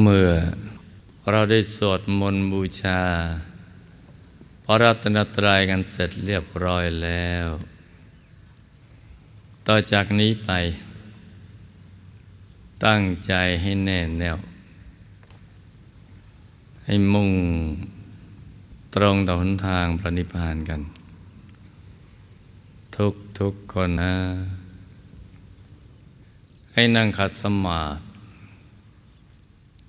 เมื่อเราได้สวดมนต์บูชา พระรัตนตรัยกันเสร็จเรียบร้อยแล้ว ต่อจากนี้ไป ตั้งใจให้แน่แน่ว ให้มุ่งตรงต่อหนทางพระนิพพานกัน ทุกทุกคนนะ ให้นั่งขัดสมาธิ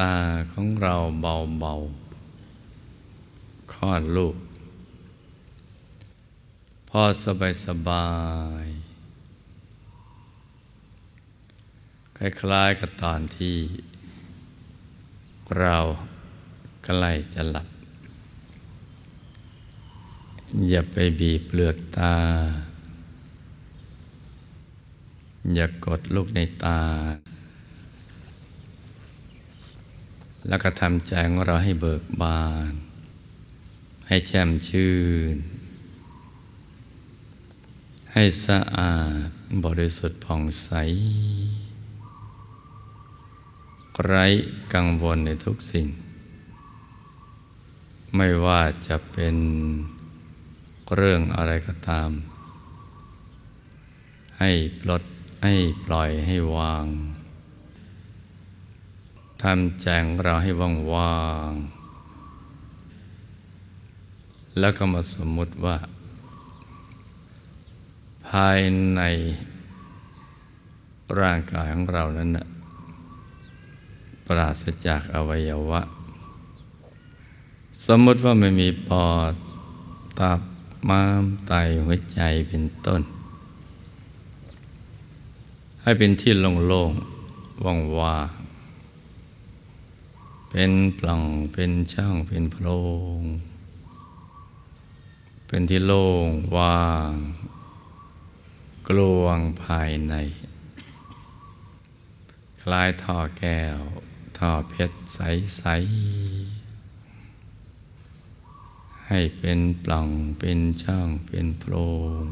ตาของเราเบาๆคลอดลูก พอสบายสบายคล้ายๆกับตอนที่เราใกล้จะหลับ อย่าไปบีบเปลือกตา อย่ากกดลูกในตา แล้วก็ทำใจของเราให้เบิกบาน ให้แช่มชื่น ให้สะอาดบริสุทธิ์ผ่องใส ไร้กังวลในทุกสิ่ง ไม่ว่าจะเป็นเรื่องอะไรก็ตาม ให้ปลดให้ปล่อยให้วาง ทำแจงเราให้ว่างว่างแล้วก็มาสมมุติว่า ภายในร่างกายของเรานั้นนะปราศจากอวัยวะ สมมติว่าไม่มีปอดตับม้ามไตหัวใจเป็นต้น ให้เป็นที่โล่งๆว่างๆ เป็นปล่องเป็นช่องเป็นโพรงเป็นที่โล่งว่าง กลวงภายใน คล้ายท่อแก้ว ท่อเพชรใส ๆ ให้เป็นปล่องเป็นช่องเป็นโพรง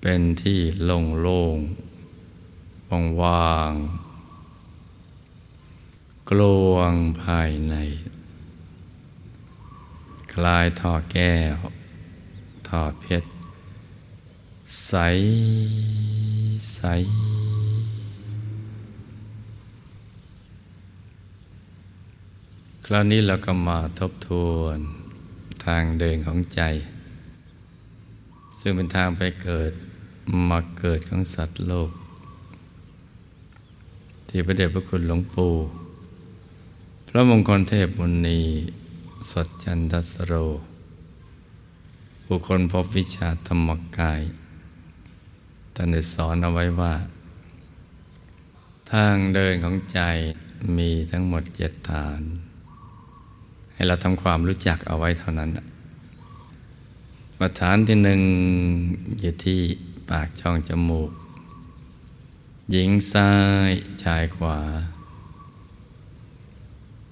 เป็นที่โล่งโล่งว่างว่าง กลวงภายใน คลายท่อแก้ว ท่อเพชร ใส ใส คราวนี้เราก็มาทบทวนทางเดินของใจ ซึ่งเป็นทางไปเกิดมาเกิดของสัตว์โลก ที่พระเดชพระคุณหลวงปู่ พระมงคลเทพมุนีสดจันทสโร บุคคลพบวิชาธรรมกายท่านได้สอนเอาไว้ว่า ทางเดินของใจมีทั้งหมดเจ็ดฐาน ให้เราทำความรู้จักเอาไว้เท่านั้นมาฐานที่หนึ่งอยู่ที่ปากช่องจมูก หญิงซ้ายชายขวา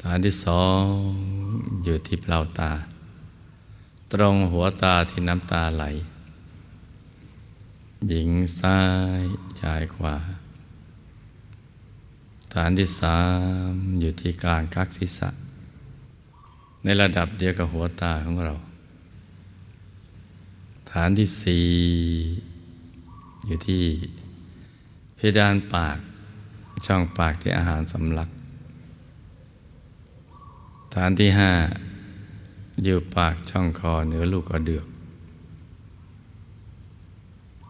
ฐานที่สองอยู่ที่เปล่าตา ตรงหัวตาที่น้ำตาไหล หญิงซ้ายชายขวา ฐานที่สามอยู่ที่กลางกักศีรษะ ในระดับเดียวกับหัวตาของเรา ฐานที่สี่อยู่ที่เพดานปากช่องปากที่อาหารสำลักานที่ห้าอยู่ปากช่องคอเหนือลูกกระเดือก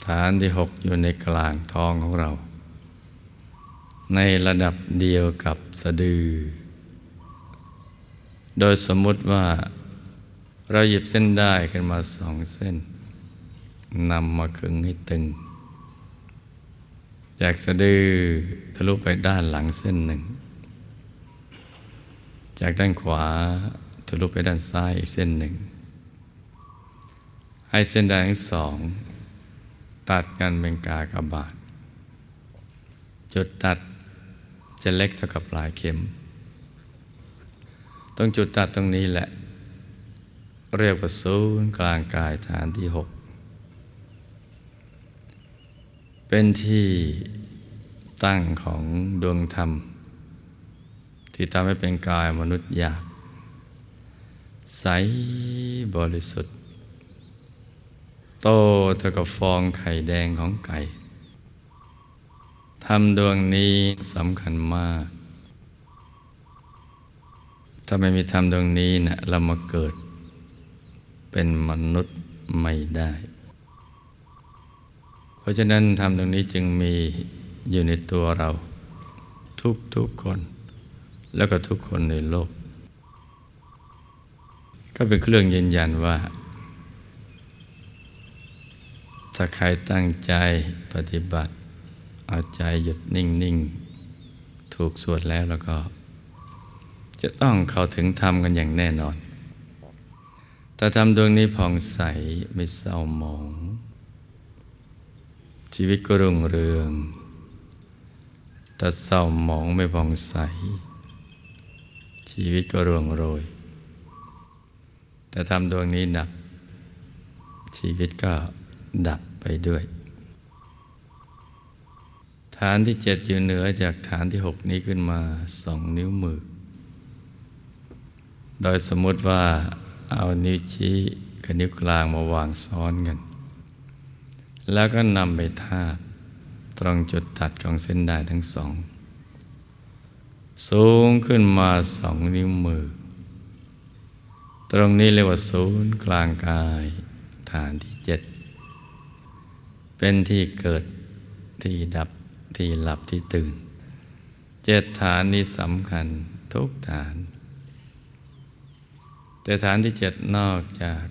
ฐานที่หกอยู่ในกลางท้องของเรา ในระดับเดียวกับสะดือ โดยสมมุติว่าเราหยิบเส้นได้กันมาสองเส้นนำมาขึงให้ตึง จากสะดือทะลุไปด้านหลังเส้นหนึ่ง จากด้านขวาทะลุไปด้านซ้ายอีกเส้นหนึ่ง ให้เส้นด้านทั้งสอง ตัดกันเป็นกากบาท จุดตัดจะเล็กเท่ากับปลายเข็ม ตรงจุดตัดตรงนี้แหละ เรียกว่าศูนย์กลางกายฐานที่หกเป็นที่ตั้งของดวงธรรม ที่ทำให้เป็นกายมนุษย์หยาบใสบริสุทธิ์ โตเท่ากับฟองไข่แดงของไก่ทำดวงนี้สำคัญมาก ถ้าไม่มีธรรมดวงนี้นะเรามาเกิด เป็นมนุษย์ไม่ได้ เพราะฉะนั้นธรรมตรงนี้จึงมีอยู่ในตัวเรา ทุกทุกคน แล้วก็ทุกคนในโลก ก็เป็นเครื่องยืนยันว่า ถ้าใครตั้งใจปฏิบัติ เอาใจหยุดนิ่ง ๆ ถูกสวดแล้วแล้วก็ จะต้องเข้าถึงธรรมกันอย่างแน่นอนแต่ธรรมดวงนี้ผ่องใสไม่เศร้าหมอง ชีวิตก็รุ่งเรืองแต่เศร้าหมองไม่ผ่องใส ชีวิตก็ร่วงโรย แต่ทำดวงนี้ดับ ชีวิตก็ดับไปด้วย ฐานที่เจ็ดอยู่เหนือจากฐานที่หกนี้ขึ้นมาสองนิ้วมือ โดยสมมติว่าเอานิ้วชี้กับนิ้วกลางมาวางซ้อนกัน แล้วก็นำไปทาบตรงจุดตัดของเส้นได้ทั้งสอง สูงขึ้นมาสองนิ้วมือ ตรงนี้เรียกว่าศูนย์กลางกาย ฐานที่เจ็ดเป็นที่เกิดที่ดับที่หลับที่ตื่น เจ็ดฐานนี้สำคัญทุกฐาน แต่ฐานที่เจ็ดนอกจาก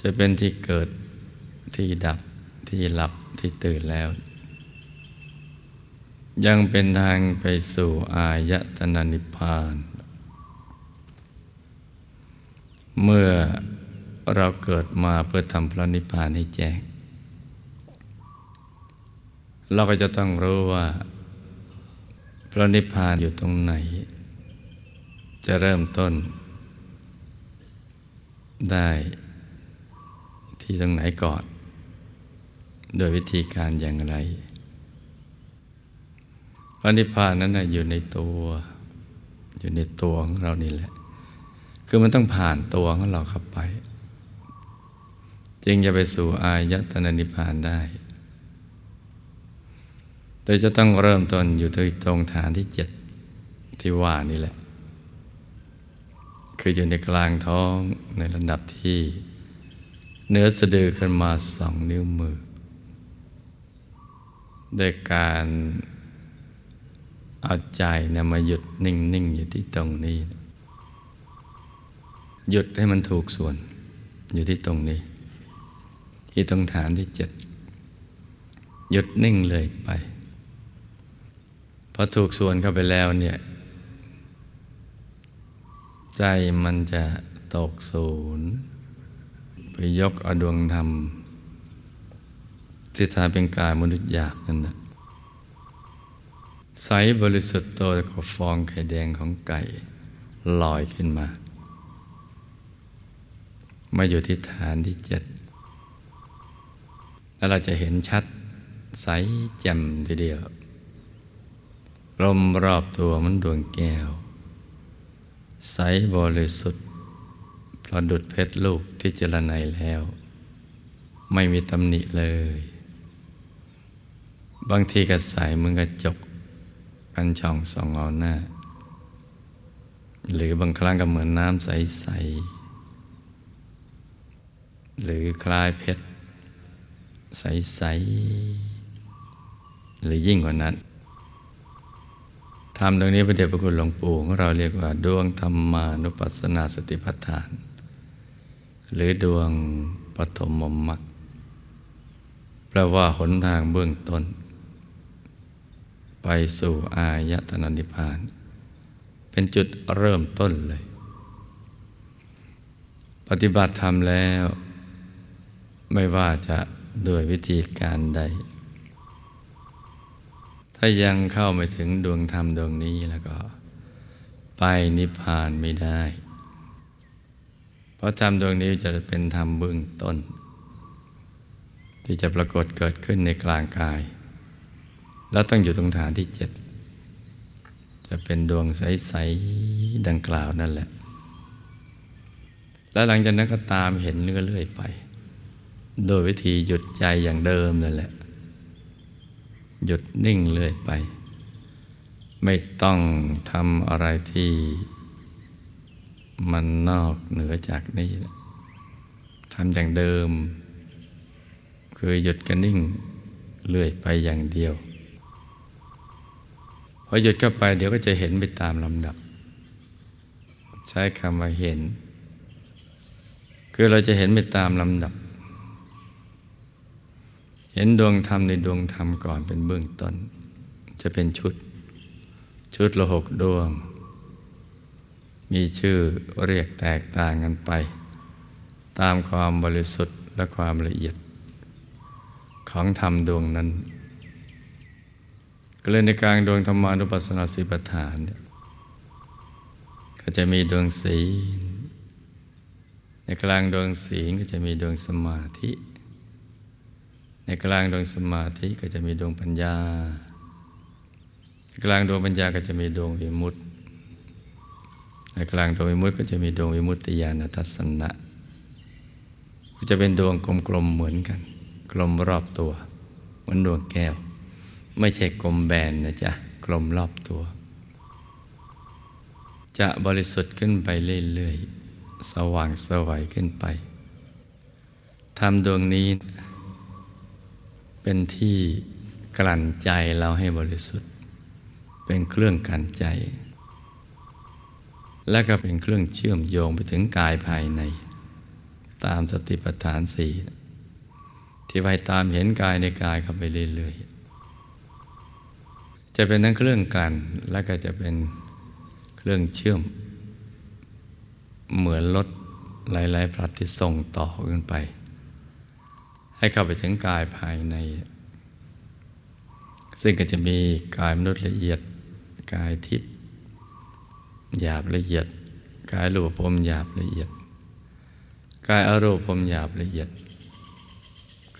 จะเป็นที่เกิดที่ดับที่หลับที่ตื่นแล้ว ยังเป็นทางไปสู่อายตนะนิพพาน เมื่อเราเกิดมาเพื่อทำพระนิพพานให้แจ้งเราก็จะต้องรู้ว่า พระนิพพานอยู่ตรงไหน จะเริ่มต้น ได้ที่ตรงไหนก่อน โดยวิธีการอย่างไร พระนิพพานนั้นนะอยู่ในตัว อยู่ในตัวของเรานี่แหละ คือมันต้องผ่านตัวของเราเข้าไป จึงจะไปสู่อายตนะนิพพานได้ โดยจะต้องเริ่มต้นอยู่ที่ตรงฐานที่เจ็ดที่ว่านี่แหละ คืออยู่ในกลางท้องในระดับที่เนื้อสะดือขึ้นมาสองนิ้วมือโดยการ เอาใจนะมาหยุดนิ่งๆอยู่ที่ตรงนี้ หยุดให้มันถูกส่วน อยู่ที่ตรงนี้ ที่ตรงฐานที่เจ็ดหยุดนิ่งเลยไปพอถูกส่วนเข้าไปแล้วเนี่ย ใจมันจะตกศูนย์ไปยกอดวงธรรมที่ทาเป็นกายมนุษย์หยาบนั่นนะ ใสบริสุทธิ์โตกับฟองไข่แดงของไก่ลอยขึ้นมา มาอยู่ที่ฐานที่เจ็ดแล้วเราจะเห็นชัดใสแจ่มทีเดียวลมรอบตัวมันดวงแก้ว ใสบริสุทธิ์ประดุดเพชรลูกที่เจรไนแล้ว ไม่มีตำหนิเลย บางทีก็ใส่มือกระจก กันช่องสองเอาหน้า หรือบางครั้งก็เหมือนน้ำใส ๆ หรือคลายเพชร ใส ๆ หรือยิ่งกว่านั้นทำตรงนี้พระเดชพระคุณหลวงปู่ของเราเรียกว่าดวงธรรมานุปัสสนาสติปัฏฐาน หรือดวงปฐมมรรคแปลว่าหนทางเบื้องต้น ไปสู่อายตนะนิพพาน เป็นจุดเริ่มต้นเลย ปฏิบัติธรรมแล้ว ไม่ว่าจะด้วยวิธีการใด ถ้ายังเข้าไม่ถึงดวงธรรมดวงนี้แล้วก็ ไปนิพพานไม่ได้ เพราะธรรมดวงนี้จะเป็นธรรมเบื้องต้น ที่จะปรากฏเกิดขึ้นในกลางกาย แล้วต้องอยู่ตรงฐานที่เจ็ดจะเป็นดวงใส ๆ ดังกล่าวนั่นแหละ แล้วหลังจากนั้นก็ตามเห็นเนื้อเลื่อยไป โดยวิธีหยุดใจอย่างเดิมนั่นแหละ หยุดนิ่งเลื่อยไป ไม่ต้องทำอะไรที่มันนอกเหนือจากนี้ทำอย่างเดิม คือหยุดกันนิ่งเลื่อยไปอย่างเดียว พอหยุดเข้าไปเดี๋ยวก็จะเห็นไปตามลำดับ ใช้คำว่าเห็น คือเราจะเห็นไปตามลำดับ เห็นดวงธรรมในดวงธรรมก่อนเป็นเบื้องต้น จะเป็นชุด ชุดละหกดวง มีชื่อเรียกแตกต่างกันไป ตามความบริสุทธิ์และความละเอียด ของธรรมดวงนั้น ก็เลยในกลางดวงธรรมานุปัสสนาสิปฐานเนี่ยก็จะมีดวงศีล ในกลางดวงศีลก็จะมีดวงสมาธิ ในกลางดวงสมาธิก็จะมีดวงปัญญา กลางดวงปัญญาก็จะมีดวงวิมุตติ ในกลางดวงวิมุตติก็จะมีดวงวิมุตติญาณทัศนะ ก็จะเป็นดวงกลมๆเหมือนกัน กลมรอบตัว เหมือนดวงแก้ว ไม่ใช่กลมแบนนะจ๊ะ กลมรอบตัว จะบริสุทธิ์ขึ้นไปเรื่อยๆ สว่างสวัยขึ้นไปทำดวงนี้ เป็นที่กลั่นใจเราให้บริสุทธิ์ เป็นเครื่องกลั่นใจ และก็เป็นเครื่องเชื่อมโยงไปถึงกายภายใน ตามสติปัฏฐานสี่ที่ไปตามเห็นกายในกายเข้าไปเรื่อยๆ จะเป็นทั้งเครื่องกันและก็จะเป็นเครื่องเชื่อม เหมือนรถหลายๆพลัดที่ส่งต่อขึ้นไป ให้เข้าไปถึงกายภายใน ซึ่งก็จะมีกายมนุษย์ละเอียด กายทิพย์หยาบละเอียด กายรูปภพหยาบละเอียด กายอรูปภพหยาบละเอียด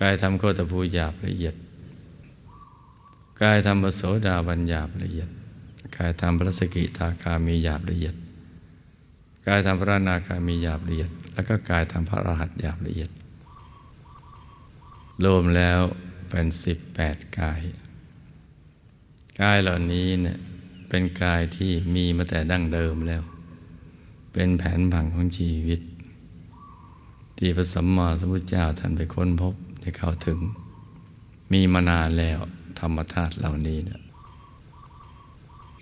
กายธรรมโคตภูหยาบละเอียด กายธรรมโสดาบัญญาบละเอียด กายธรรมพระสกิทาคามีหยาบละเอียด กายธรรมพระนาคามีหยาบละเอียด แล้วก็กายธรรมพระรหัสหยาบละเอียด รวมแล้วเป็นสิบแปดกาย กายเหล่านี้เนี่ยเป็นกายที่มีมาแต่ดั้งเดิมแล้ว เป็นแผนผังของชีวิต ที่พระสัมมาสัมพุทธเจ้าท่านไปค้นพบได้เข้าถึง มีมานานแล้ว ธรรมธาตุเหล่านี้เนี่ย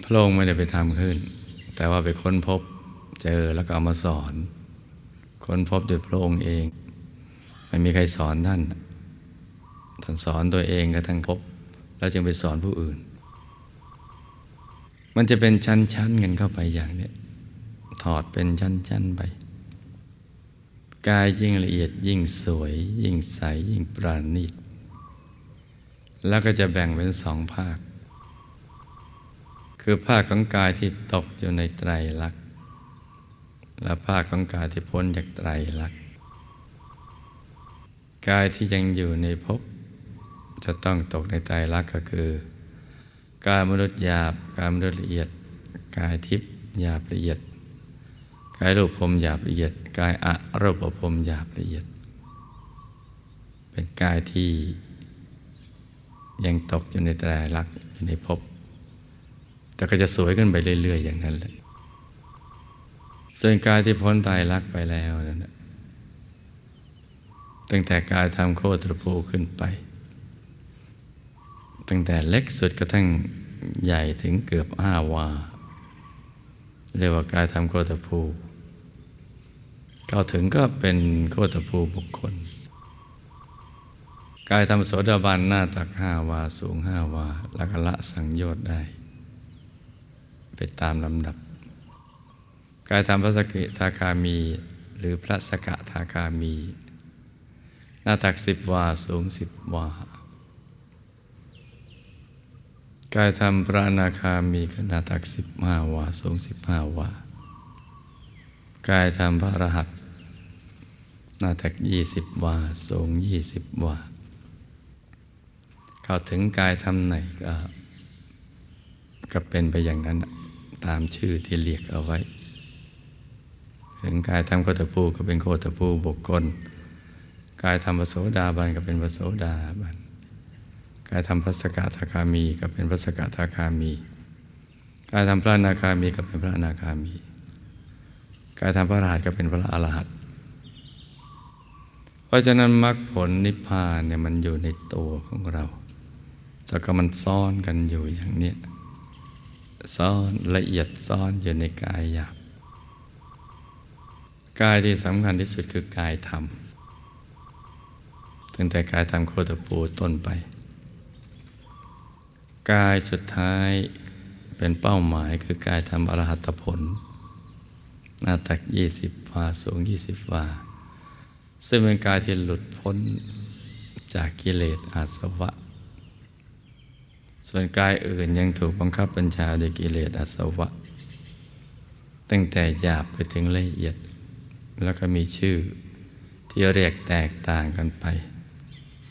พระองค์ไม่ได้ไปทำขึ้น แต่ว่าไปค้นพบเจอแล้วก็เอามาสอน ค้นพบโดยพระองค์เอง ไม่มีใครสอนท่านท่านสอนตัวเองกระทั่งพบ แล้วจึงไปสอนผู้อื่น มันจะเป็นชั้นๆกันเข้าไปอย่างนี้ถอดเป็นชั้นๆไป กายยิ่งละเอียดยิ่งสวย ยิ่งใส ยิ่งปราณีต แล้วก็จะแบ่งเป็นสองภาค คือภาคของกายที่ตกอยู่ในไตรลักษณ์และภาคของกายที่พ้นจากไตรลักษณ์กายที่ยังอยู่ในภพจะต้องตกในไตรลักษณ์ก็คือ กายมนุษย์หยาบกายมนุษย์ละเอียด กายทิพย์หยาบละเอียด กายรูปพรมหยาบละเอียด กายอะรูปพรมหยาบละเอียด เป็นกายที่ ยังตกอยู่ในแตรลักอยู่ในภพแต่ก็จะสวยขึ้นไปเรื่อย ๆ อย่างนั้นแหละส่วนกายที่พ้นตายรักไปแล้วนั่นตั้งแต่กายทำโคตรภูขึ้นไป ตั้งแต่เล็กสุดกระทั่งใหญ่ถึงเกือบห้าวา เรียกว่ากายทำโคตรภูเข้าถึงก็เป็นโคตรภูบุคคล กายทำโสดาบันหน้าตักห้าวาสูงห้าวาล้วก็ละสังโยชน์ได้ ไปตามลำดับ กายธรรมพระสกิทาคามี หรือพระสกะทาคามี หน้าตักสิบวาสูงสิบวากายธรรมพระนาคามีขนาดตักสิบห้าวาสูงสิบห้าวากายธรรมพระรหัสหน้าตักยี่สิบวาสูงยี่สิบวา เข้าถึงกายธรรมไหนก็ก็เป็นไปอย่างนั้นตามชื่อที่เรียกเอาไว้ ถึงกายธรรมโคตภูก็เป็นโคตภูบุคคล กายธรรมพระโสดาบันก็เป็นพระโสดาบันกายธรรมพระสกทาคามีก็เป็นพระสกทาคามี กายธรรมพระนาคามีก็เป็นพระนาคามี กายธรรมพระอรหันต์ก็เป็นพระอรหันต์เพราะฉะนั้นมรรคผลนิพพานเนี่ยมันอยู่ในตัวของเรา แต่ก็มันซ่อนกันอยู่อย่างนี้ซ่อนละเอียดซ่อนอยู่ในกายหยาบกายที่สำคัญที่สุดคือกายธรรมตั้งแต่กายธรรมโคตรปูต้นไป กายสุดท้ายเป็นเป้าหมายคือกายธรรมอรหัตผล หน้าตักยี่สิบวาสูงยี่สิบวา ซึ่งเป็นกายที่หลุดพ้นจากกิเลสอาสวะ ส่วนกายอื่นยังถูกบังคับบัญชาด้วยกิเลสอาสวะ ตั้งแต่หยาบไปถึงละเอียด แล้วก็มีชื่อที่เรียกแตกต่างกันไป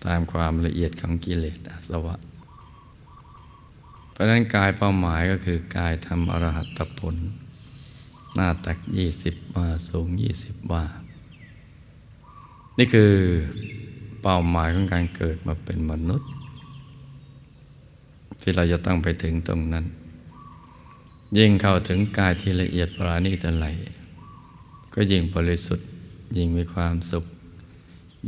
ตามความละเอียดของกิเลสอาสวะ เพราะนั้นกายเป้าหมายก็คือกายทำอรหัตผล หน้าตักยี่สิบวาสูงยี่สิบวานี่คือเป้าหมายของการเกิดมาเป็นมนุษย์ ที่เราจะต้องไปถึงตรงนั้น ยิ่งเข้าถึงกายที่ละเอียดปราณีตไหลก็ยิ่งบริสุทธิ์ ยิ่งมีความสุข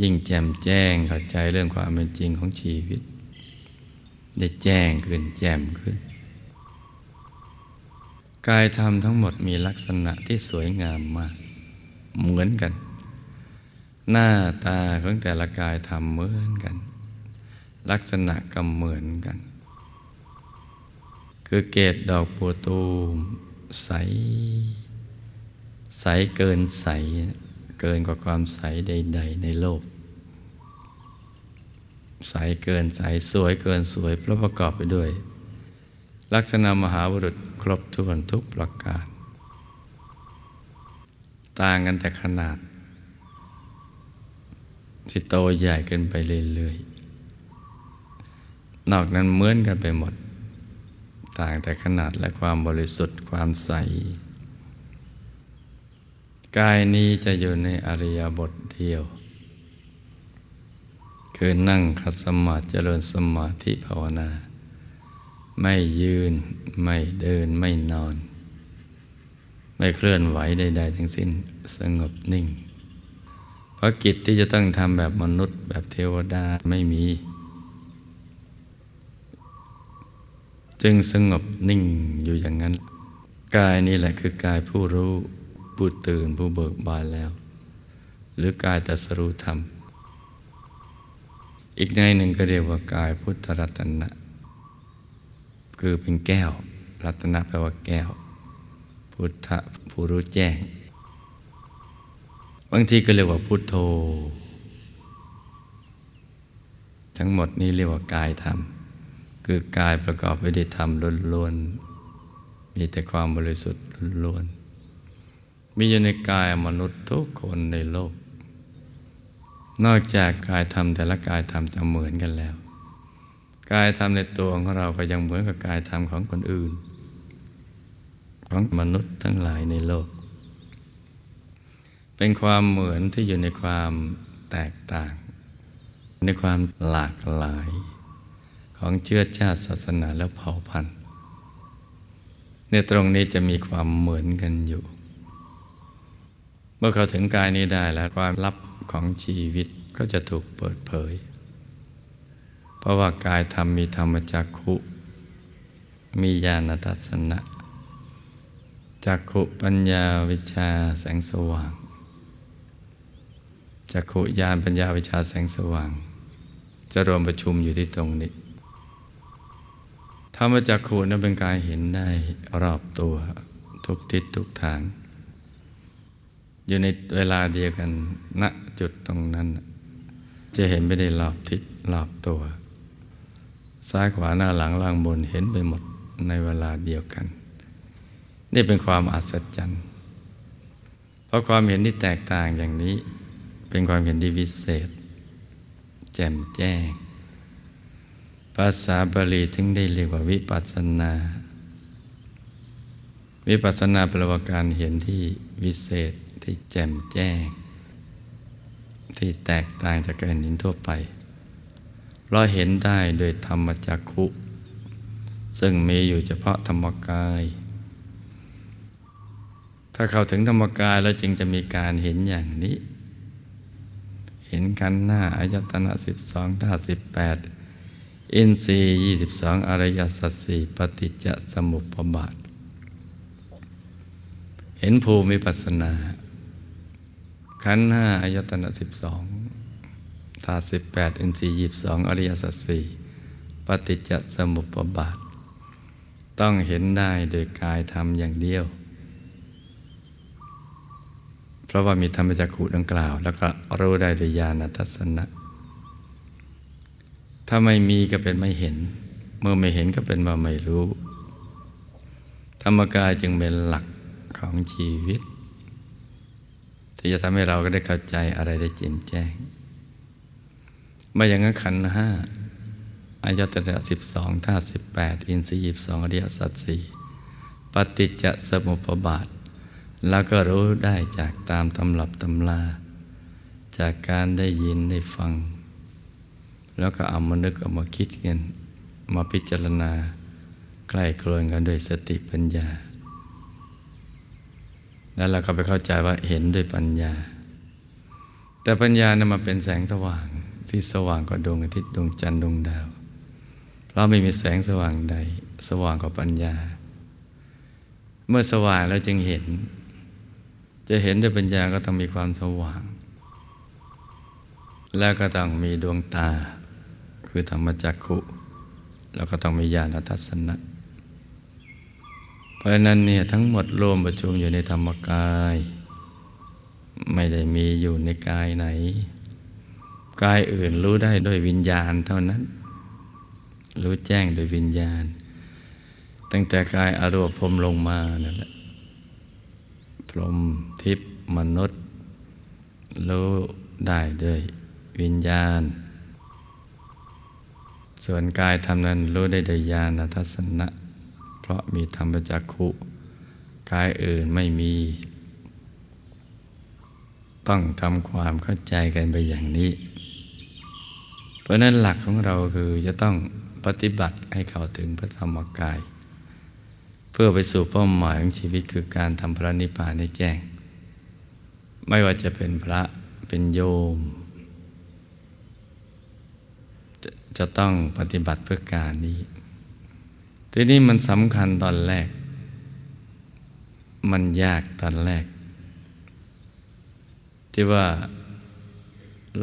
ยิ่งแจ่มแจ้งเข้าใจเรื่องความเป็นจริงของชีวิต ได้แจ้งขึ้นแจ่มขึ้น กายธรรมทั้งหมดมีลักษณะที่สวยงามมาก เหมือนกัน หน้าตาของแต่ละกายธรรมเหมือนกัน ลักษณะก็เหมือนกัน คือเกตดอกบัวตูมใส ใสเกินใส เกินกว่าความใสใด ๆ ในโลก ใสเกินใสสวยเกินสวยเพราะประกอบไปด้วย ลักษณะมหาบุรุษครบถ้วนทุกประการ ต่างกันแต่ขนาดที่โตใหญ่เกินไปเรื่อยๆนอกนั้นเหมือนกันไปหมด ต่างแต่ขนาดและความบริสุทธิ์ความใส กายนี้จะอยู่ในอริยบทเดียว คือนั่งคัดสมาธิเจริญสมาธิภาวนา ไม่ยืนไม่เดินไม่นอน ไม่เคลื่อนไหวใดๆทั้งสิ้นสงบนิ่ง เพราะกิจที่จะต้องทำแบบมนุษย์แบบเทวดาไม่มี จึงสงบนิ่งอยู่อย่างนั้น กายนี่แหละคือกายผู้รู้ผู้ตื่นผู้เบิกบานแล้ว หรือกายตัสรู้ธรรม อีกในหนึ่งก็เรียกว่ากายพุทธรัตนะ คือเป็นแก้ว รัตนะแปลว่าแก้ว พุทธผู้รู้แจ้ง บางทีก็เรียกว่าพุทโธ ทั้งหมดนี้เรียกว่ากายธรรม คือกายประกอบไปด้วยธรรมล้วนๆ มีแต่ความบริสุทธิ์ล้วนๆ มีอยู่ในกายมนุษย์ทุกคนในโลก นอกจากกายธรรมแต่ละกายธรรมจะเหมือนกันแล้ว กายธรรมในตัวของเราก็ยังเหมือนกับกายธรรมของคนอื่น ของมนุษย์ทั้งหลายในโลก เป็นความเหมือนที่อยู่ในความแตกต่าง ในความหลากหลาย ของเชื้อชาติศาสนาและเผ่าพันธุ์ในตรงนี้จะมีความเหมือนกันอยู่ เมื่อเขาถึงกายนี้ได้แล้วความลับของชีวิตก็จะถูกเปิดเผย เพราะว่ากายธรรมมีธรรมจักขุ มีญาณทัศนะจักขุปัญญาวิชาแสงสว่างจักขุญาณปัญญาวิชาแสงสว่าง จะรวมประชุมอยู่ที่ตรงนี้ ธรรมจักขุนั้นเป็นการเห็นได้รอบตัวทุกทิศทุกทาง อยู่ในเวลาเดียวกันณจุดตรงนั้น จะเห็นไม่ได้รอบทิศรอบตัว ซ้ายขวาหน้าหลังล่างบนเห็นไปหมดในเวลาเดียวกัน นี่เป็นความอัศจรรย์เพราะความเห็นที่แตกต่างอย่างนี้ เป็นความเห็นที่วิเศษ แจ่มแจ้ง ภาษาบาลีถึงได้เรียกว่าวิปัสสนา วิปัสสนาแปลว่าการเห็นที่วิเศษที่แจ่มแจ้ง ที่แตกต่างจากการเห็นทั่วไป เราเห็นได้โดยธรรมจักขุ ซึ่งมีอยู่เฉพาะธรรมกาย ถ้าเข้าถึงธรรมกายแล้วจึงจะมีการเห็นอย่างนี้ เห็นกันหน้าอายตนะสิบสองท่าสิบแปด อินทรีย์ยี่สิบสองอริยสัจสี่ปฏิจจสมุปบาท เห็นภูมิปัสนาขันห้าอายตนะสิบสองธาตุสิบแปดอินทรีย์ยีบสองอริยสัจสี่ปฏิจจสมุปบาท ต้องเห็นได้โดยกายธรรมอย่างเดียว เพราะว่ามีธรรมจักขุดังกล่าว แล้วก็รู้ได้โดยญาณทัศนะ ถ้าไม่มีก็เป็นไม่เห็น เมื่อไม่เห็นก็เป็นว่าไม่รู้ ธรรมกายจึงเป็นหลักของชีวิต ที่จะทำให้เราก็ได้เข้าใจอะไรได้แจ่มแจ้ง ไม่อย่างนั้นขันห้าอายตนะสิบสองท่าสิบแปดอินทรีย์สองอริยสัจสี่ปฏิจจสมุปบาท แล้วก็รู้ได้จากตามตำรับตำลา จากการได้ยินได้ฟัง แล้วก็เอามานึกเอามาคิดกันมาพิจารณาใกล้ครวนกันด้วยสติปัญญา แล้วเราก็ไปเข้าใจว่าเห็นด้วยปัญญา แต่ปัญญานะ่ะมาเป็นแสงสว่างที่สว่างกว่าดวงอาทิตย์ดวงจันทร์ดวงดาว เพราะไม่มีแสงสว่างใด สว่างกว่าปัญญา เมื่อสว่างแล้วจึงเห็น จะเห็นด้วยปัญญาก็ต้องมีความสว่าง แล้วก็ต้องมีดวงตา คือธรรมจักขุแล้วก็ต้องมีญาณทัศนะ เพราะนั้นเนี่ยทั้งหมดรวมประชุมอยู่ในธรรมกาย ไม่ได้มีอยู่ในกายไหน กายอื่นรู้ได้ด้วยวิญญาณเท่านั้น รู้แจ้งโดยวิญญาณ ตั้งแต่กายอรูปพรมลงมานั่นแหละพรมทิพมนุษย์ รู้ได้ด้วยวิญญาณ ส่วนกายทำนั้นรู้ได้โดยญาณทัศนะ เพราะมีธรรมจักขุกายอื่นไม่มี ต้องทำความเข้าใจกันไปอย่างนี้ เพราะนั้นหลักของเราคือจะต้องปฏิบัติให้เข้าถึงพระธรรมกาย เพื่อไปสู่เป้าหมายของชีวิตคือการทำพระนิพพานให้แจ้ง ไม่ว่าจะเป็นพระเป็นโยม จะต้องปฏิบัติเพื่อการนี้ ทีนี้มันสำคัญตอนแรก มันยากตอนแรก ที่ว่า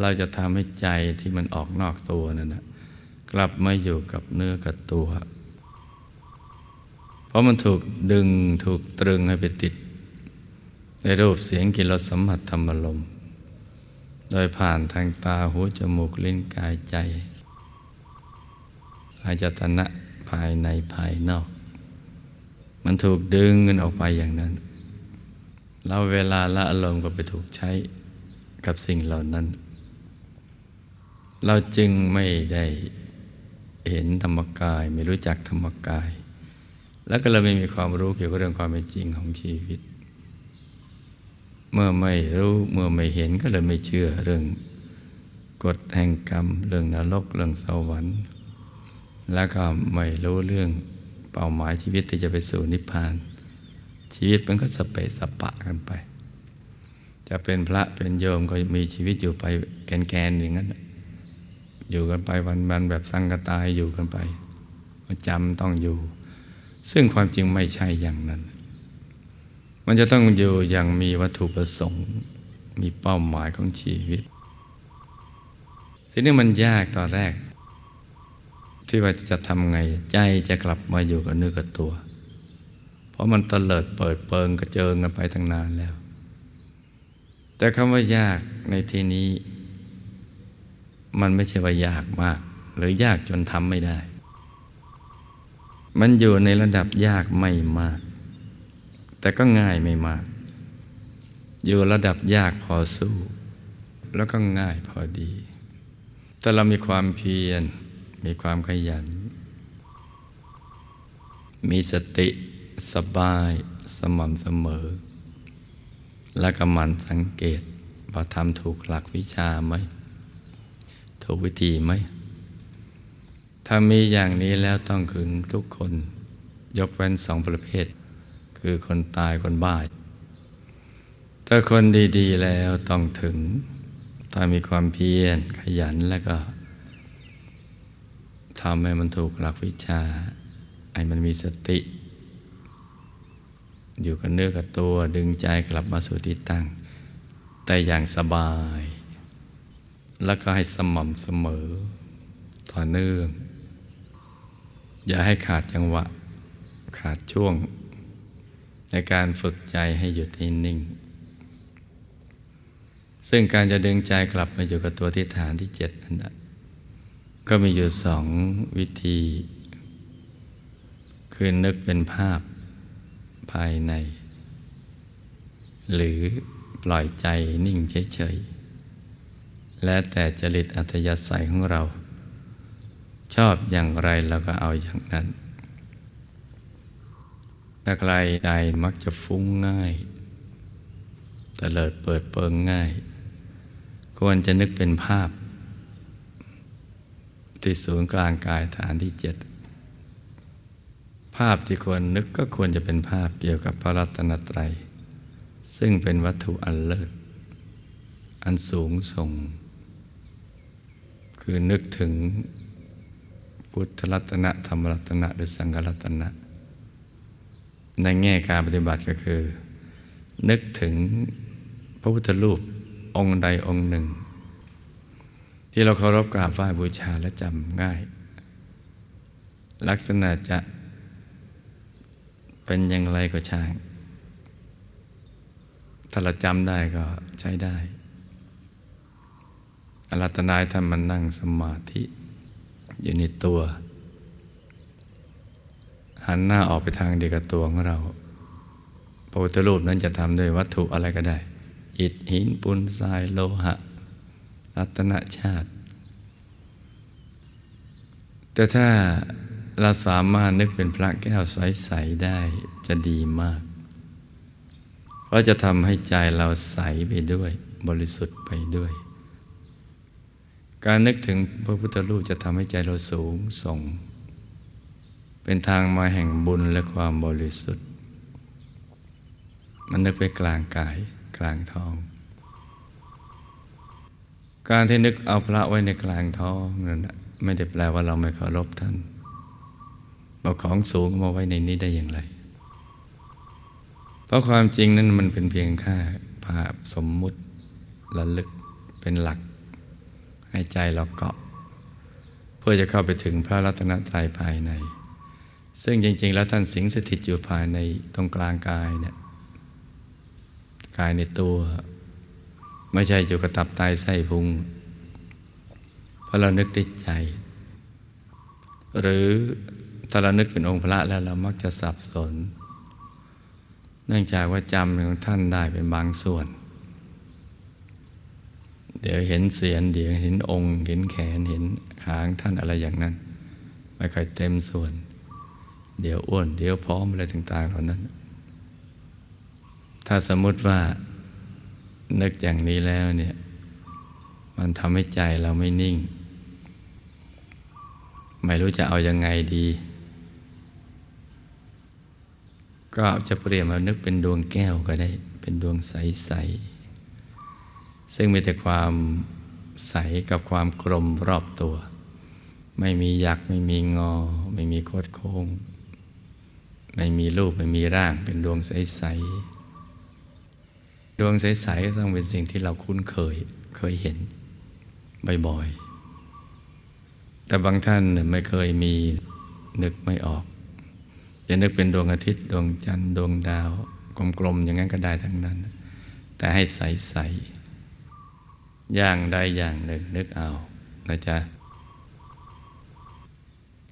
เราจะทำให้ใจที่มันออกนอกตัวนั่นนะกลับมาอยู่กับเนื้อกับตัว เพราะมันถูกดึงถูกตรึงให้ไปติด ในรูปเสียงกิรสสัมผัสธรรมลม โดยผ่านทางตาหูจมูกลิ้นกายใจ อาจตนะภายในภายนอก มันถูกดึงเงินออกไปอย่างนั้นเราเวลาละอารมณ์ก็ไปถูกใช้กับสิ่งเหล่านั้น เราจึงไม่ได้เห็นธรรมกาย ไม่รู้จักธรรมกาย แล้วก็เราไม่มีความรู้เกี่ยวกับเรื่องความเป็นจริงของชีวิต เมื่อไม่รู้เมื่อไม่เห็นก็เลยไม่เชื่อเรื่องกฎแห่งกรรม เรื่องนรกเรื่องสวรรค์ แล้วก็ไม่รู้เรื่องเป้าหมายชีวิตที่จะไปสู่นิพพาน ชีวิตมันก็สเปสสปะกันไป จะเป็นพระเป็นโยมก็มีชีวิตอยู่ไปแกนๆอย่างนั้นอยู่กันไปวันๆแบบสังกตายอยู่กันไปประจำต้องอยู่ ซึ่งความจริงไม่ใช่อย่างนั้น มันจะต้องอยู่อย่างมีวัตถุประสงค์ มีเป้าหมายของชีวิตทีนี้มันยากตอนแรก ที่ว่าจะทำไงใจจะกลับมาอยู่กับเนื้อกับตัว เพราะมันตเลิดเปิดเปิงกระเจิงกันไปตั้งนานแล้ว แต่คำว่ายากในที่นี้ มันไม่ใช่ว่ายากมาก หรือยากจนทำไม่ได้ มันอยู่ในระดับยากไม่มาก แต่ก็ง่ายไม่มาก อยู่ระดับยากพอสู้ แล้วก็ง่ายพอดี แต่เรามีความเพียร มีความขยัน มีสติสบายสม่ำเสมอ และก็มันสังเกตว่าทำถูกหลักวิชาไหม ถูกวิธีไหม ถ้ามีอย่างนี้แล้วต้องขึงทุกคน ยกเว้นสองประเภท คือคนตายคนบ้าถ้าคนดี ๆ แล้วต้องถึง ถ้ามีความเพียรขยันแล้วก็ ทำให้มันถูกหลักวิชาให้มันมีสติ อยู่กับเนื้อกับตัวดึงใจกลับมาสู่ที่ตั้ง แต่อย่างสบาย แล้วก็ให้สม่ำเสมอ ต่อเนื่อง อย่าให้ขาดจังหวะ ขาดช่วง ในการฝึกใจให้หยุดให้นิ่งซึ่งการจะดึงใจกลับมาอยู่กับตัวที่ฐานที่เจ็ดนั้น ก็มีอยู่สองวิธี คือนึกเป็นภาพภายใน หรือปล่อยใจนิ่งเฉยๆ และแต่จริตอัธยาศัยของเรา ชอบอย่างไรเราก็เอาอย่างนั้น ถ้าใครใดมักจะฟุ้งง่ายตเลิดเปิดเปิงง่าย ควรจะนึกเป็นภาพ ที่ศูนย์กลางกายฐานที่เจ็ดภาพที่ควรนึกก็ควรจะเป็นภาพเกี่ยวกับพระรัตนตรัย ซึ่งเป็นวัตถุอันเลิศ อันสูงส่ง คือนึกถึงพุทธรัตนะธรรมรัตนะหรือสังฆรัตนะ ในแง่การปฏิบัติก็คือ นึกถึงพระพุทธรูปองค์ใดองค์หนึ่ง ที่เราเคารพกราบไหว้บูชาและจำง่าย ลักษณะจะเป็นอย่างไรก็ช่าง ถ้าเราจำได้ก็ใช้ได้อรัตนายท่านมันนั่งสมาธิอยู่ในตัว หันหน้าออกไปทางเดียวกับตัวของเราพระพุทธรูปนั้นจะทำด้วยวัตถุอะไรก็ได้ อิฐหินปูนทรายโลหะ รัตนชาติ แต่ถ้าเราสามารถนึกเป็นพระแก้วใส ๆ ได้จะดีมาก เพราะจะทำให้ใจเราใสไปด้วย บริสุทธิ์ไปด้วย การนึกถึงพระพุทธรูปจะทำให้ใจเราสูงส่ง เป็นทางมาแห่งบุญและความบริสุทธิ์ มันนึกไปกลางกายกลางท้อง การที่นึกเอาพระไว้ในกลางท้องนั่นไม่ได้แปลว่าเราไม่เคารพท่านเอาของสูงมาไว้ในนี้ได้อย่างไร เพราะความจริงนั้นมันเป็นเพียงค่าภาพสมมุติระลึกเป็นหลัก ให้ใจเราเกาะ เพื่อจะเข้าไปถึงพระรัตนตรัยภายใน ซึ่งจริง ๆ แล้วท่านสิงสถิตอยู่ภายในตรงกลางกายเนี่ยกายในตัว ไม่ใช่อยู่กับตับไตไส้พุงเพราะเรานึกได้ใจ หรือถ้าเรานึกเป็นองค์พระแล้วเรามักจะสับสน เนื่องจากว่าจำของท่านได้เป็นบางส่วน เดี๋ยวเห็นเสียนเดี๋ยวเห็นองค์ เห็นแขนเห็นขางท่านอะไรอย่างนั้น ไม่ค่อยเต็มส่วน เดี๋ยวอ้วน เดี๋ยวพร้อมอะไรต่าง ๆ เหล่านั้น ถ้าสมมติว่า นึกอย่างนี้แล้วเนี่ย มันทำให้ใจเราไม่นิ่ง ไม่รู้จะเอายังไงดี ก็จะเปลี่ยนมานึกเป็นดวงแก้วก็ได้ เป็นดวงใส ๆ ซึ่งมีแต่ความใสกับความกลมรอบตัว ไม่มีหยัก ไม่มีงอ ไม่มีโคดโค้ง ไม่มีรูป ไม่มีร่าง เป็นดวงใส ๆ ดวงใสๆต้องเป็นสิ่งที่เราคุ้นเคยเคยเห็นบ่อยๆ แต่บางท่านไม่เคยมีนึกไม่ออก จะนึกเป็นดวงอาทิตย์ ดวงจันทร์ดวงดาว กลมๆ อย่างนั้นก็ได้ทั้งนั้น แต่ให้ใสๆอย่างใดอย่างหนึ่งนึกเอานะจ๊ะ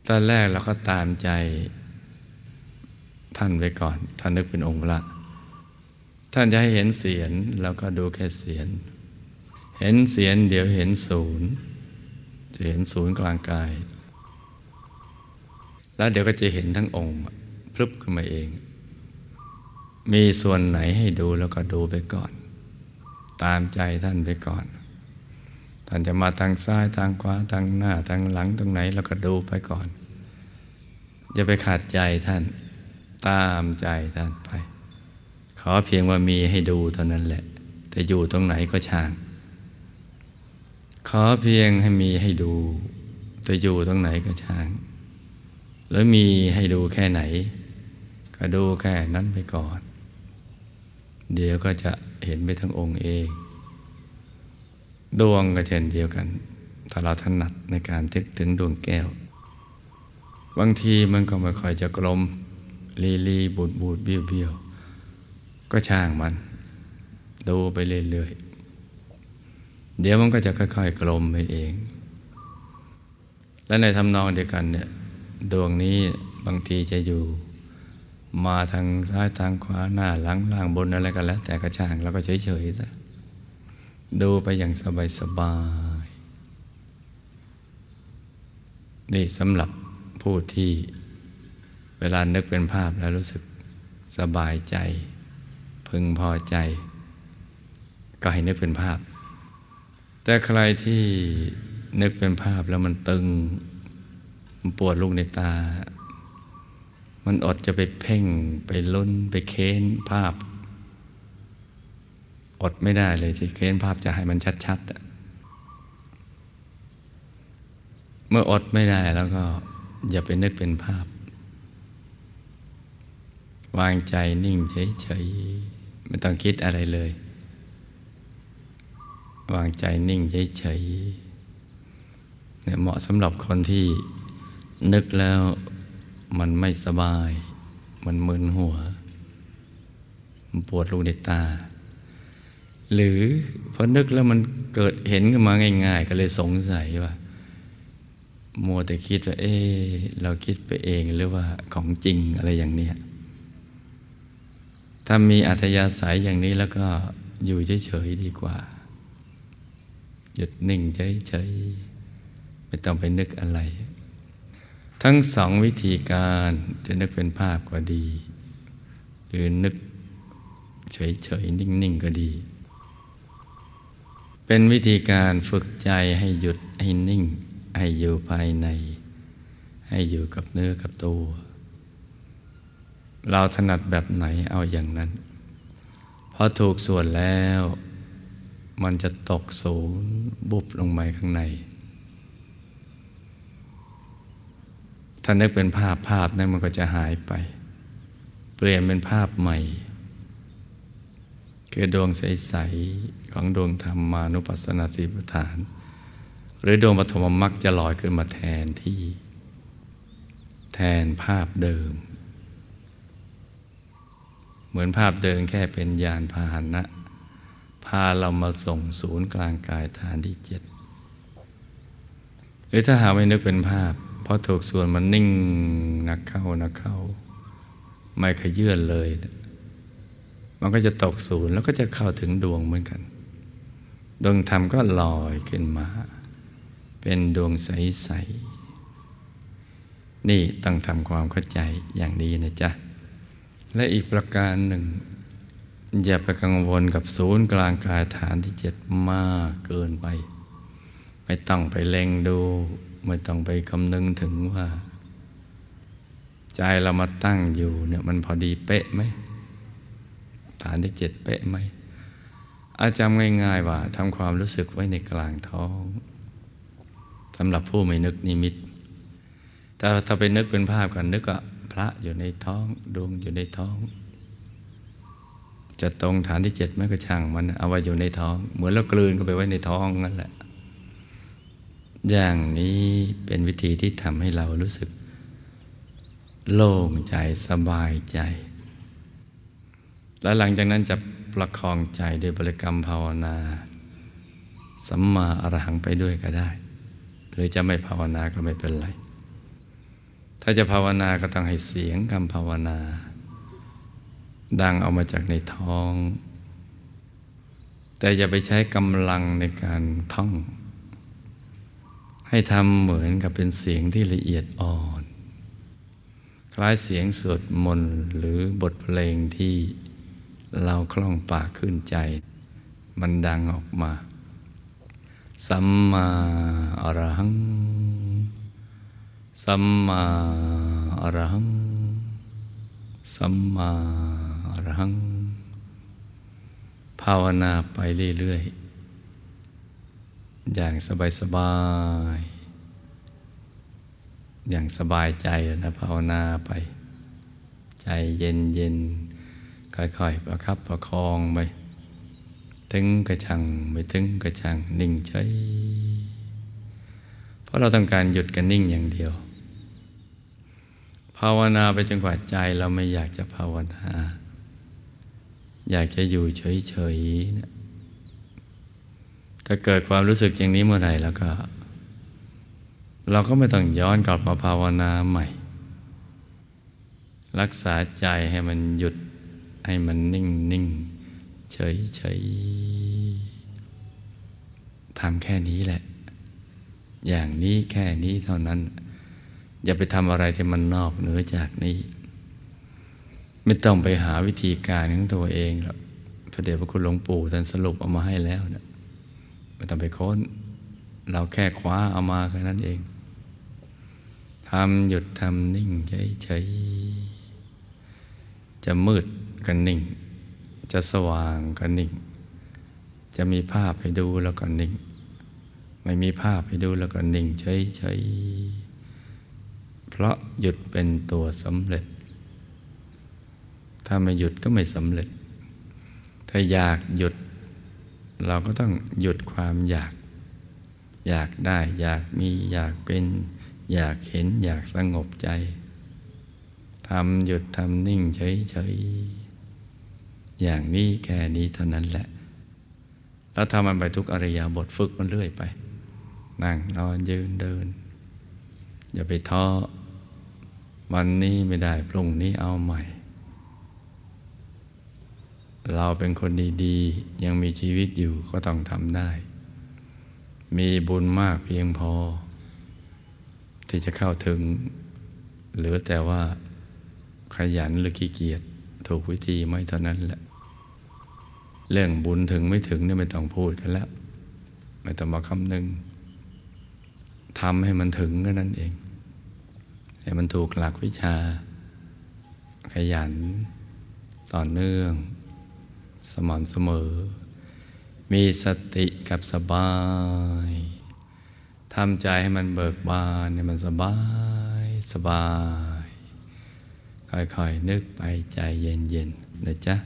ตอนแรกเราก็ตามใจท่านไว้ก่อน ท่านนึกเป็นองค์ละ ท่านจะให้เห็นเสียงเราก็ดูแค่เสียงเห็นเสียงเดี๋ยวเห็นศูนย์จะเห็นศูนย์กลางกาย แล้วเดี๋ยวก็จะเห็นทั้งองค์พรึบขึ้นมาเอง มีส่วนไหนให้ดูแล้วก็ดูไปก่อน ตามใจท่านไปก่อน ท่านจะมาทางซ้ายทางขวาทางหน้าทางหลังตรงไหนแล้วก็ดูไปก่อน อย่าไปขาดใจท่าน ตามใจท่านไป ขอเพียงว่ามีให้ดูเท่านั้นแหละ แต่อยู่ตรงไหนก็ช่าง ขอเพียงให้มีให้ดู แต่อยู่ตรงไหนก็ช่าง แล้วมีให้ดูแค่ไหน ก็ดูแค่นั้นไปก่อน เดี๋ยวก็จะเห็นไปทั้งองค์เอง ดวงก็เช่นเดียวกันถ้าเราถนัดในการทึกถึงดวงแก้ว บางทีมันก็ไม่ค่อยจะกลม ลีลีบูดบูดเบี้ยวเบี้ยว ก็ช่างมัน ดูไปเรื่อยๆ เดี๋ยวมันก็จะค่อยๆ กลมไปเอง และในทำนองเดียวกันเนี่ยดวงนี้บางทีจะอยู่ มาทางซ้ายทางขวาหน้าหลังล่างบนอะไรกันแล้ว แต่กระช่างแล้วก็เฉยๆซะดูไปอย่างสบายๆนี่สำหรับผู้ที่เวลานึกเป็นภาพแล้วรู้สึกสบายใจ พึงพอใจ ก็ให้นึกเป็นภาพ แต่ใครที่นึกเป็นภาพแล้วมันตึง มันปวดลูกในตา มันอดจะไปเพ่งไปลุ้นไปเค้นภาพ อดไม่ได้เลยที่เค้นภาพจะให้มันชัดๆ เมื่ออดไม่ได้แล้วก็อย่าไปนึกเป็นภาพ วางใจนิ่งเฉยๆ ไม่ต้องคิดอะไรเลย วางใจนิ่งเฉยๆเนี่ยเหมาะสำหรับคนที่นึกแล้วมันไม่สบาย มันมึนหัว มันปวดลูกในตา หรือพอนึกแล้วมันเกิดเห็นขึ้นมาง่าย ๆ ก็เลยสงสัยว่า มัวแต่คิดว่า เออเราคิดไปเองหรือว่าของจริงอะไรอย่างเนี้ย ถ้ามีอัธยาศัยอย่างนี้แล้วก็อยู่เฉยๆดีกว่า หยุดนิ่งเฉยๆไม่ต้องไปนึกอะไร ทั้งสองวิธีการจะนึกเป็นภาพก็ดี หรือนึกเฉยๆนิ่งๆก็ดี เป็นวิธีการฝึกใจให้หยุดให้นิ่ง ให้อยู่ภายใน ให้อยู่กับเนื้อกับตัว เราถนัดแบบไหนเอาอย่างนั้น พอถูกส่วนแล้ว มันจะตกศูนย์บุบลงไปข้างใน ถ้านึกเป็นภาพภาพนั้นมันก็จะหายไป เปลี่ยนเป็นภาพใหม่ คือดวงใส ๆ ของดวงธรรมานุปัสสนาสีปฐาน หรือดวงปฐมมรรคจะลอยขึ้นมาแทนที่ แทนภาพเดิม เหมือนภาพเดิมแค่เป็นยานพาหนะ พาเรามาส่งศูนย์กลางกายฐานที่เจ็ดหรือถ้าหาไม่นึกเป็นภาพ เพอถูกส่วนมันนิ่งนักเข้านักเข้า ไม่ขยื่นเลย มันก็จะตกศูนย์แล้วก็จะเข้าถึงดวงเหมือนกัน ดวงธรรมก็ลอยขึ้นมา เป็นดวงใส ๆ นี่ต้องทำความเข้าใจอย่างนี้นะจ๊ะ และอีกประการหนึ่ง อย่าไปกังวลกับศูนย์กลางกายฐานที่เจ็ดมากเกินไป ไม่ต้องไปเล็งดู ไม่ต้องไปคำนึงถึงว่า ใจเรามาตั้งอยู่เนี่ยมันพอดีเป๊ะไหมฐานที่เจ็ดเป๊ะไหมอาจำง่ายๆว่าทำความรู้สึกไว้ในกลางท้องสำหรับผู้ไม่นึกนิมิตแต่ถ้าไปนึกเป็นภาพกันนึกว่า พระอยู่ในท้องดวงอยู่ในท้อง จะตรงฐานที่เจ็ดไม่ก็ช่างมันเอาไว้อยู่ในท้อง เหมือนเรากลืนก็ไปไว้ในท้องนั่นแหละ อย่างนี้เป็นวิธีที่ทำให้เรารู้สึก โล่งใจสบายใจ และหลังจากนั้นจะประคองใจโดยบริกรรมภาวนาสัมมาอรหังไปด้วยก็ได้ หรือจะไม่ภาวนาก็ไม่เป็นไร ถ้าจะภาวนาก็ต้องให้เสียงคำภาวนา ดังออกมาจากในท้อง แต่อย่าไปใช้กำลังในการท่อง ให้ทำเหมือนกับเป็นเสียงที่ละเอียดอ่อน คล้ายเสียงสวดมนต์หรือบทเพลงที่เราคล่องปากขึ้นใจ มันดังออกมา สัมมาอรหัง สัมมาอรหัง สัมมาอรหัง ภาวนาไปเรื่อยๆ อย่างสบายๆ อย่างสบายใจนะภาวนาไป ใจเย็นๆค่อยๆ ประคับประคองไป ถึงกระชังไม่ถึงกระชังนิ่งเฉยเพราะเราต้องการหยุดกันนิ่งอย่างเดียว ภาวนาไปจนกว่าใจเราไม่อยากจะภาวนา อยากจะอยู่เฉยๆนะถ้าเกิดความรู้สึกอย่างนี้เมื่อไหร่แล้วก็ เราก็ไม่ต้องย้อนกลับมาภาวนาใหม่ รักษาใจให้มันหยุดให้มันนิ่งนิ่งเฉยเฉยทำแค่นี้แหละ อย่างนี้แค่นี้เท่านั้น อย่าไปทำอะไรที่มันนอกเหนือจากนี้ ไม่ต้องไปหาวิธีการของตัวเองหรอกพระเดชพระคุณหลวงปู่ท่านสรุปเอามาให้แล้วนะไม่ต้องไปค้น เราแค่คว้าเอามาแค่นั้นเองทำหยุดทำนิ่งเฉยๆจะมืดก็นิ่ง จะสว่างก็นิ่ง จะมีภาพให้ดูแล้วก็นิ่ง ไม่มีภาพให้ดูแล้วก็นิ่งเฉยๆ เพราะหยุดเป็นตัวสำเร็จ ถ้าไม่หยุดก็ไม่สำเร็จ ถ้าอยากหยุด เราก็ต้องหยุดความอยาก อยากได้ อยากมีอยากเป็น อยากเห็นอยากสงบใจทำหยุดทำนิ่งเฉยๆอย่างนี้แค่นี้เท่านั้นแหละ แล้วทำมันไปทุกอริยาบทฝึกมันเรื่อยไป นั่งนอนยืนเดิน อย่าไปท้อ วันนี้ไม่ได้พรุ่งนี้เอาใหม่ เราเป็นคนดีๆ ยังมีชีวิตอยู่ก็ต้องทำได้ มีบุญมากเพียงพอ ที่จะเข้าถึง หรือแต่ว่าขยันหรือขี้เกียจถูกวิธีไม่เท่านั้นแหละ เรื่องบุญถึงไม่ถึงเนี่ยไม่ต้องพูดกันแล้ว ไม่ต้องมาคำนึงทำให้มันถึงก็นั่นเอง ให้มันถูกหลักวิชา ขยัน ต่อเนื่อง สม่ำเสมอ มีสติกับสบายทำใจให้มันเบิกบานให้มันสบาย สบาย ค่อยๆ นึกไปใจเย็นๆนะจ๊ะ